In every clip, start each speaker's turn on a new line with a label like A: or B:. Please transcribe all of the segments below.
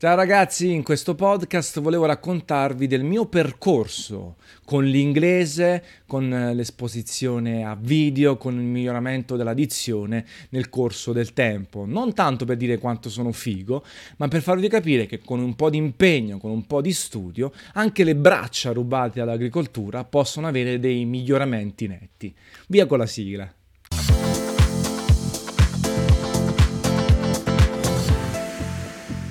A: Ciao ragazzi, in questo podcast volevo raccontarvi del mio percorso con l'inglese, con eh, l'esposizione a video, con il miglioramento della dizione nel corso del tempo. Non tanto per dire quanto sono figo, ma per farvi capire che con un po' di impegno, con un po' di studio, anche le braccia rubate all'agricoltura possono avere dei miglioramenti netti. Via con la sigla.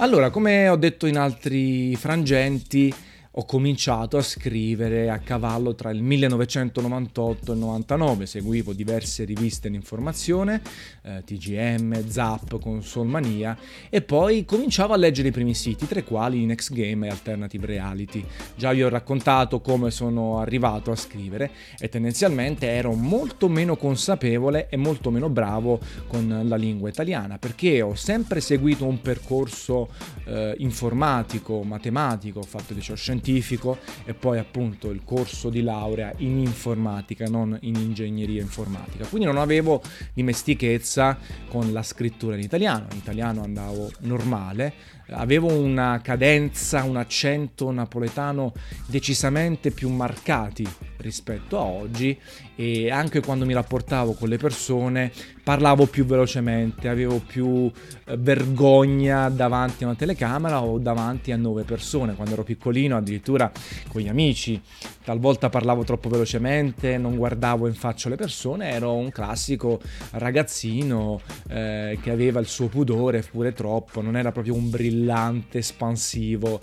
A: Allora, come ho detto in altri frangenti, ho cominciato a scrivere a cavallo tra il 1998 e il 99, seguivo diverse riviste di informazione, eh, TGM, Zap, Consolmania e poi cominciavo a leggere i primi siti, tra i quali Next Game e Alternative Reality. Già vi ho raccontato come sono arrivato a scrivere e tendenzialmente ero molto meno consapevole e molto meno bravo con la lingua italiana perché ho sempre seguito un percorso eh, informatico, matematico, fatto liceo scientifico, scientifico e poi appunto il corso di laurea in informatica, non in ingegneria informatica. Quindi non avevo dimestichezza con la scrittura in italiano, in italiano andavo normale, avevo una cadenza, un accento napoletano decisamente più marcati rispetto a oggi e anche quando mi rapportavo con le persone parlavo più velocemente, avevo più eh, vergogna davanti a una telecamera o davanti a nove persone. Quando ero piccolino, addirittura con gli amici, talvolta parlavo troppo velocemente, non guardavo in faccia le persone, ero un classico ragazzino eh, che aveva il suo pudore pure troppo, non era proprio un brillante espansivo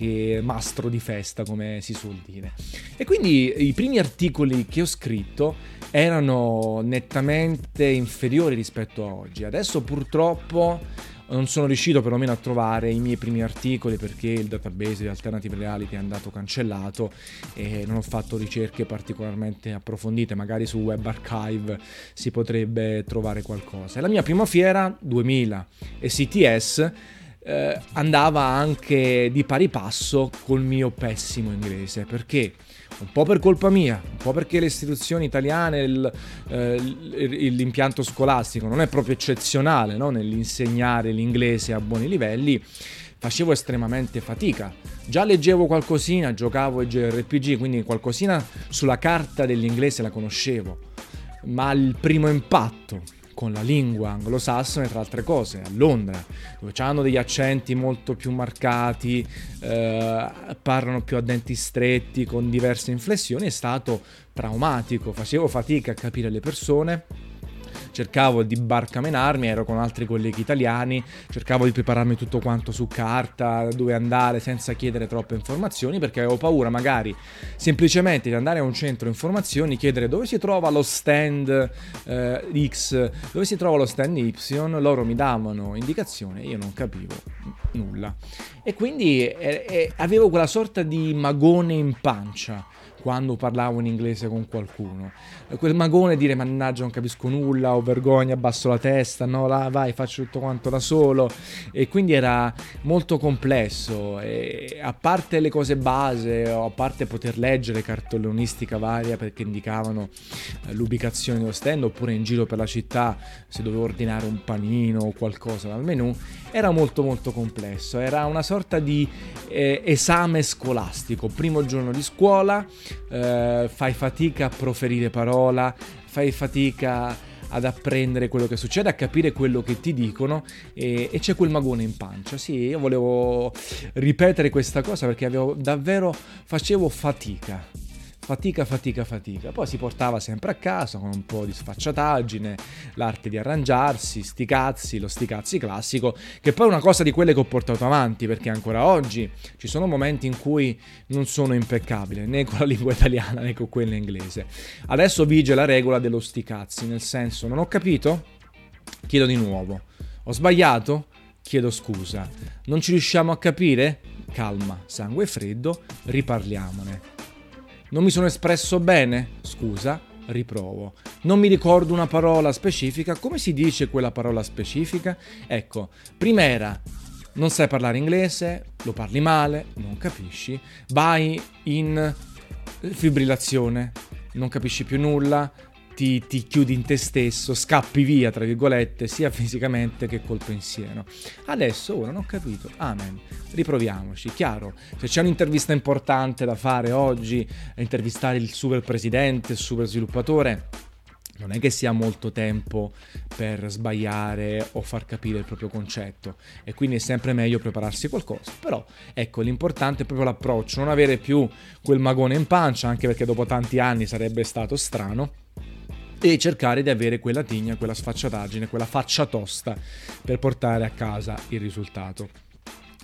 A: che mastro di festa, come si suol dire. E quindi i primi articoli che ho scritto erano nettamente inferiori rispetto a oggi. Adesso purtroppo non sono riuscito perlomeno a trovare i miei primi articoli perché il database di Alternative Reality è andato cancellato e non ho fatto ricerche particolarmente approfondite, magari su Web Archive si potrebbe trovare qualcosa. La mia prima fiera 2000 e CTS eh, andava anche di pari passo col mio pessimo inglese, perché un po' per colpa mia, un po' perché le istituzioni italiane, il, eh, l'impianto scolastico non è proprio eccezionale no? nell'insegnare l'inglese a buoni livelli, facevo estremamente fatica. Già leggevo qualcosina, giocavo ai JRPG, quindi qualcosina sulla carta dell'inglese la conoscevo, ma il primo impatto con la lingua anglosassone, tra altre cose, a Londra, dove hanno degli accenti molto più marcati, eh, parlano più a denti stretti, con diverse inflessioni, è stato traumatico, facevo fatica a capire le persone cercavo di barcamenarmi, ero con altri colleghi italiani, cercavo di prepararmi tutto quanto su carta, dove andare senza chiedere troppe informazioni perché avevo paura magari semplicemente di andare a un centro informazioni, chiedere dove si trova lo stand eh, X, dove si trova lo stand Y, loro mi davano indicazioni e io non capivo nulla. E quindi eh, eh, avevo quella sorta di magone in pancia quando parlavo in inglese con qualcuno. Quel magone dire mannaggia non capisco nulla, ho vergogna, abbasso la testa, no, là, vai, faccio tutto quanto da solo. E quindi era molto complesso. E a parte le cose base, a parte poter leggere cartellonistica varia perché indicavano eh, l'ubicazione dello stand, oppure in giro per la città se dovevo ordinare un panino o qualcosa dal menù, era molto molto complesso. Era una sorta di eh, esame scolastico. Primo giorno di scuola, eh, fai fatica a proferire parola, fai fatica ad apprendere quello che succede, a capire quello che ti dicono e, e, c'è quel magone in pancia. Sì, io volevo ripetere questa cosa perché avevo davvero facevo fatica fatica, fatica, fatica. Poi si portava sempre a casa con un po' di sfacciataggine, l'arte di arrangiarsi, sti cazzi, lo sti cazzi classico, che poi è una cosa di quelle che ho portato avanti, perché ancora oggi ci sono momenti in cui non sono impeccabile, né con la lingua italiana né con quella inglese. Adesso vige la regola dello sti cazzi, nel senso, non ho capito? Chiedo di nuovo. Ho sbagliato? Chiedo scusa. Non ci riusciamo a capire? Calma, sangue freddo, riparliamone. Non mi sono espresso bene? Scusa, riprovo. Non mi ricordo una parola specifica. Come si dice quella parola specifica? Ecco, prima era non sai parlare inglese, lo parli male, non capisci, vai in fibrillazione, non capisci più nulla, ti, ti, chiudi in te stesso, scappi via, tra virgolette, sia fisicamente che col pensiero. Adesso, ora non ho capito, amen, riproviamoci, chiaro, se c'è un'intervista importante da fare oggi, intervistare il super presidente, il super sviluppatore, non è che sia molto tempo per sbagliare o far capire il proprio concetto. E quindi è sempre meglio prepararsi qualcosa. Però ecco, l'importante è proprio l'approccio, non avere più quel magone in pancia, anche perché dopo tanti anni sarebbe stato strano e cercare di avere quella tigna, quella sfacciataggine, quella faccia tosta per portare a casa il risultato.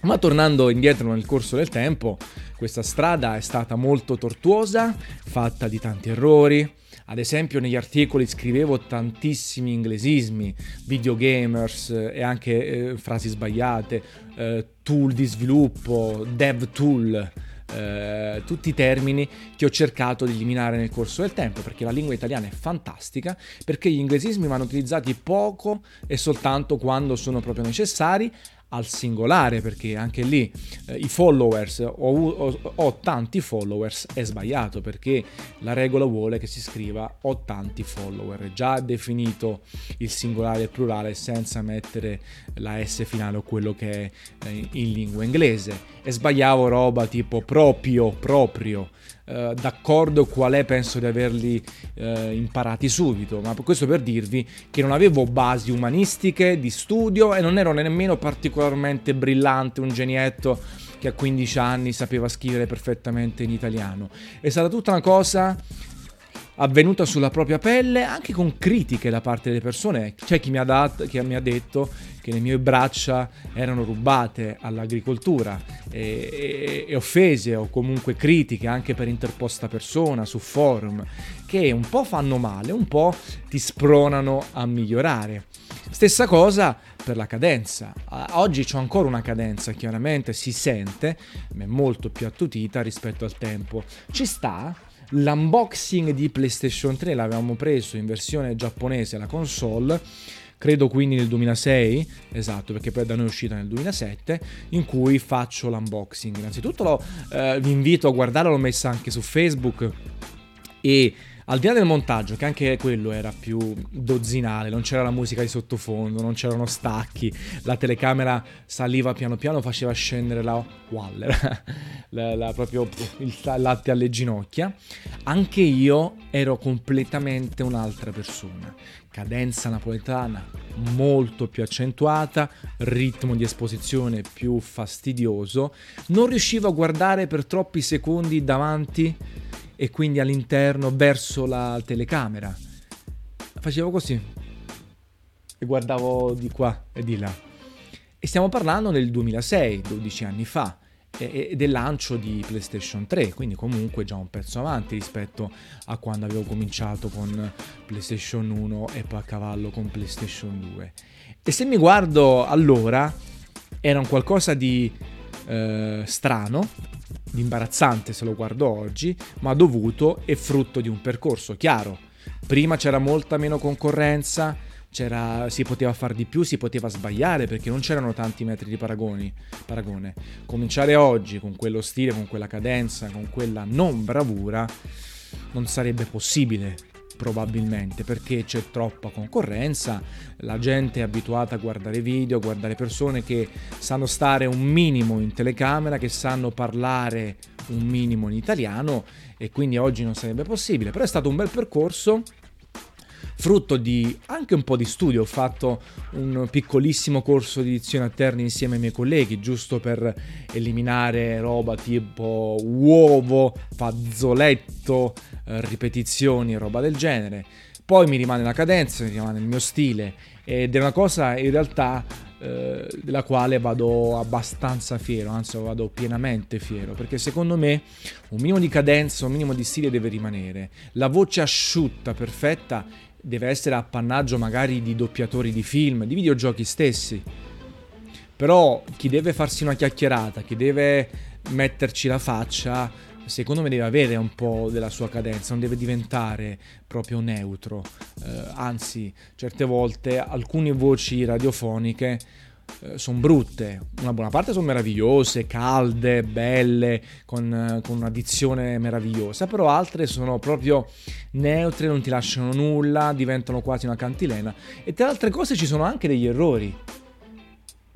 A: Ma tornando indietro nel corso del tempo, questa strada è stata molto tortuosa, fatta di tanti errori, ad esempio negli articoli scrivevo tantissimi inglesismi, videogamers eh, e anche eh, frasi sbagliate, eh, tool di sviluppo, dev tool, eh, tutti i termini che ho cercato di eliminare nel corso del tempo perché la lingua italiana è fantastica, perché gli inglesismi vanno utilizzati poco e soltanto quando sono proprio necessari al singolare perché anche lì eh, i followers ho, ho, ho, tanti followers è sbagliato perché la regola vuole che si scriva ho tanti follower. Già definito il singolare e il plurale senza mettere la s finale o quello che è eh, in lingua inglese. E sbagliavo roba tipo proprio proprio eh, d'accordo qual è, penso di averli eh, imparati subito, ma questo per dirvi che non avevo basi umanistiche di studio e non ero nemmeno particolarmente brillante, un genietto che a 15 anni sapeva scrivere perfettamente in italiano. È stata tutta una cosa avvenuta sulla propria pelle, anche con critiche da parte delle persone. C'è chi mi ha, dat- chi mi ha detto che le mie braccia erano rubate all'agricoltura e, e, offese o comunque critiche anche per interposta persona su forum che un po' fanno male, un po' ti spronano a migliorare. Stessa cosa per la cadenza. Oggi ho ancora una cadenza, chiaramente si sente, ma è molto più attutita rispetto al tempo. Ci sta, l'unboxing di PlayStation 3 l'avevamo preso in versione giapponese la console credo quindi nel 2006, esatto, perché poi da noi è uscita nel 2007, in cui faccio l'unboxing. Innanzitutto lo, eh, vi invito a guardarla, l'ho messa anche su Facebook e al di là del montaggio, che anche quello era più dozzinale, non c'era la musica di sottofondo, non c'erano stacchi, la telecamera saliva piano piano, faceva scendere la Waller, la, la, proprio il latte alle ginocchia, anche io ero completamente un'altra persona. Cadenza napoletana molto più accentuata, ritmo di esposizione più fastidioso, non riuscivo a guardare per troppi secondi davanti e quindi all'interno verso la telecamera. Facevo così e guardavo di qua e di là. E stiamo parlando del 2006, 12 anni fa, e, del lancio di PlayStation 3, quindi comunque già un pezzo avanti rispetto a quando avevo cominciato con PlayStation 1 e poi a cavallo con PlayStation 2. E se mi guardo allora, era un qualcosa di eh, strano, di imbarazzante se lo guardo oggi, ma dovuto e frutto di un percorso chiaro. Prima c'era molta meno concorrenza, si poteva fare di più, si poteva sbagliare perché non c'erano tanti metri di paragoni, paragone. Cominciare oggi con quello stile, con quella cadenza, con quella non bravura, non sarebbe possibile probabilmente perché c'è troppa concorrenza, la gente è abituata a guardare video, a guardare persone che sanno stare un minimo in telecamera, che sanno parlare un minimo in italiano e quindi oggi non sarebbe possibile, però è stato un bel percorso frutto di anche un po' di studio. Ho fatto un piccolissimo corso di edizione a Terni insieme ai miei colleghi, giusto per eliminare roba tipo uovo, fazzoletto, eh, ripetizioni, roba del genere. Poi mi rimane la cadenza, mi rimane il mio stile ed è una cosa in realtà eh, della quale vado abbastanza fiero, anzi vado pienamente fiero, perché secondo me un minimo di cadenza, un minimo di stile deve rimanere. La voce asciutta, perfetta, deve essere appannaggio magari di doppiatori di film, di videogiochi stessi. Però chi deve farsi una chiacchierata, chi deve metterci la faccia, secondo me deve avere un po' della sua cadenza, non deve diventare proprio neutro. Eh, anzi, certe volte alcune voci radiofoniche eh, sono brutte, una buona parte sono meravigliose, calde, belle, con, eh, con una meravigliosa, però altre sono proprio neutre, non ti lasciano nulla, diventano quasi una cantilena. E tra le altre cose ci sono anche degli errori.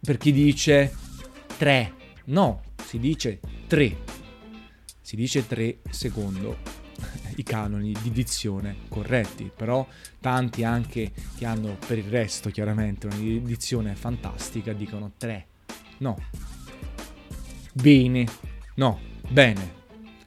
A: Per chi dice 3, no, si dice 3. Si dice 3 secondo i canoni di dizione corretti, però tanti anche che hanno per il resto chiaramente una dizione fantastica dicono 3. No. Bene. No. Bene.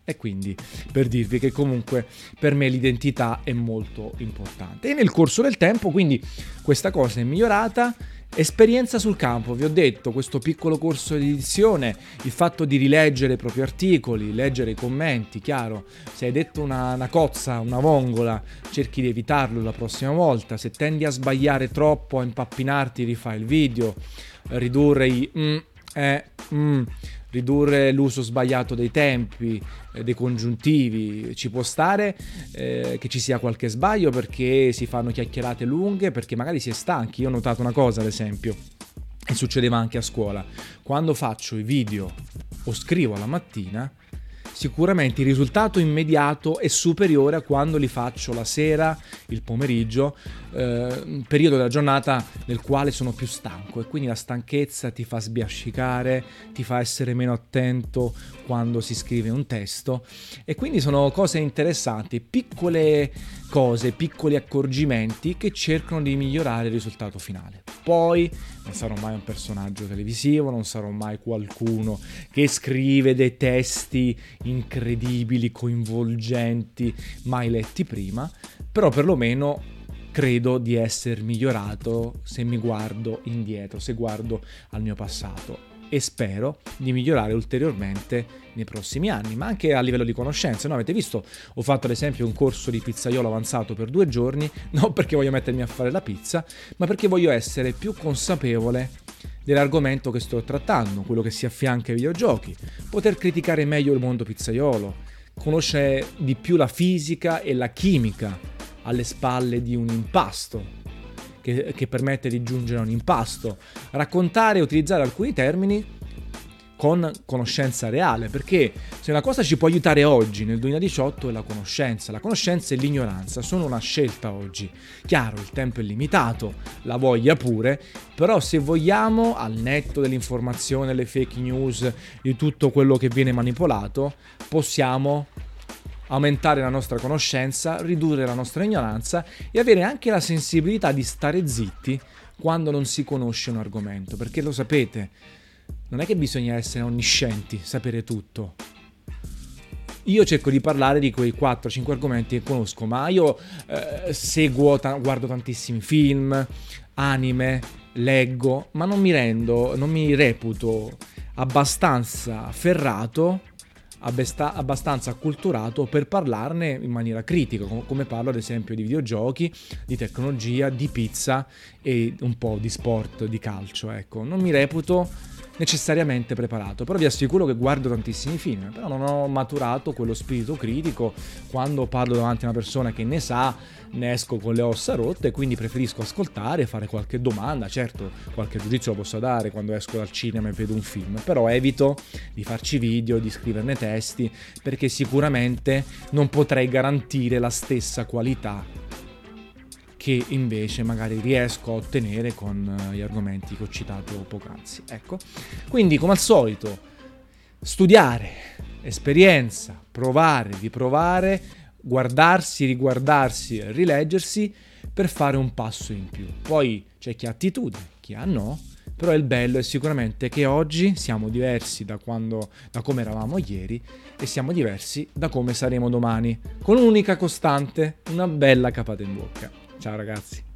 A: E quindi per dirvi che comunque per me l'identità è molto importante. E nel corso del tempo quindi questa cosa è migliorata Esperienza sul campo, vi ho detto, questo piccolo corso di edizione, il fatto di rileggere i propri articoli, leggere i commenti, chiaro, se hai detto una, una cozza, una vongola, cerchi di evitarlo la prossima volta, se tendi a sbagliare troppo, a impappinarti, rifai il video, ridurre i mm, eh, mm, ridurre l'uso sbagliato dei tempi, eh, dei congiuntivi, ci può stare eh, che ci sia qualche sbaglio perché si fanno chiacchierate lunghe, perché magari si è stanchi. Io ho notato una cosa, ad esempio, e succedeva anche a scuola, quando faccio i video o scrivo la mattina, sicuramente il risultato immediato è superiore a quando li faccio la sera, il pomeriggio, eh, periodo della giornata nel quale sono più stanco e quindi la stanchezza ti fa sbiascicare, ti fa essere meno attento quando si scrive un testo. E quindi sono cose interessanti, piccole cose, piccoli accorgimenti che cercano di migliorare il risultato finale. Poi non sarò mai un personaggio televisivo, non sarò mai qualcuno che scrive dei testi incredibili, coinvolgenti, mai letti prima, però perlomeno credo di essere migliorato se mi guardo indietro, se guardo al mio passato e spero di migliorare ulteriormente nei prossimi anni, ma anche a livello di conoscenze. No, avete visto, ho fatto ad esempio un corso di pizzaiolo avanzato per due giorni, non perché voglio mettermi a fare la pizza, ma perché voglio essere più consapevole dell'argomento che sto trattando, quello che si affianca ai videogiochi, poter criticare meglio il mondo pizzaiolo, conoscere di più la fisica e la chimica alle spalle di un impasto, che, che permette di giungere a un impasto, raccontare e utilizzare alcuni termini con conoscenza reale, perché se una cosa ci può aiutare oggi, nel 2018, è la conoscenza. La conoscenza e l'ignoranza sono una scelta oggi. Chiaro, il tempo è limitato, la voglia pure, però se vogliamo, al netto dell'informazione, delle fake news, di tutto quello che viene manipolato, possiamo aumentare la nostra conoscenza, ridurre la nostra ignoranza e avere anche la sensibilità di stare zitti quando non si conosce un argomento, perché lo sapete, non è che bisogna essere onniscienti, sapere tutto. Io cerco di parlare di quei 4-5 argomenti che conosco, ma io eh, seguo, ta- guardo tantissimi film, anime, leggo, ma non mi rendo, non mi reputo abbastanza ferrato abbastanza acculturato per parlarne in maniera critica, come parlo ad esempio di videogiochi, di tecnologia, di pizza e un po' di sport, di calcio. Ecco, non mi reputo necessariamente preparato, però vi assicuro che guardo tantissimi film, però non ho maturato quello spirito critico quando parlo davanti a una persona che ne sa, ne esco con le ossa rotte, quindi preferisco ascoltare, fare qualche domanda, certo qualche giudizio lo posso dare quando esco dal cinema e vedo un film, però evito di farci video, di scriverne testi, perché sicuramente non potrei garantire la stessa qualità che invece magari riesco a ottenere con eh, gli argomenti che ho citato poc'anzi. Ecco, quindi come al solito, studiare, esperienza, provare, riprovare, guardarsi, riguardarsi, rileggersi per fare un passo in più. Poi c'è chi ha attitudine, chi ha no, però il bello è sicuramente che oggi siamo diversi da, quando, da come eravamo ieri e siamo diversi da come saremo domani, con un'unica costante, una bella capata in bocca. Ciao ragazzi.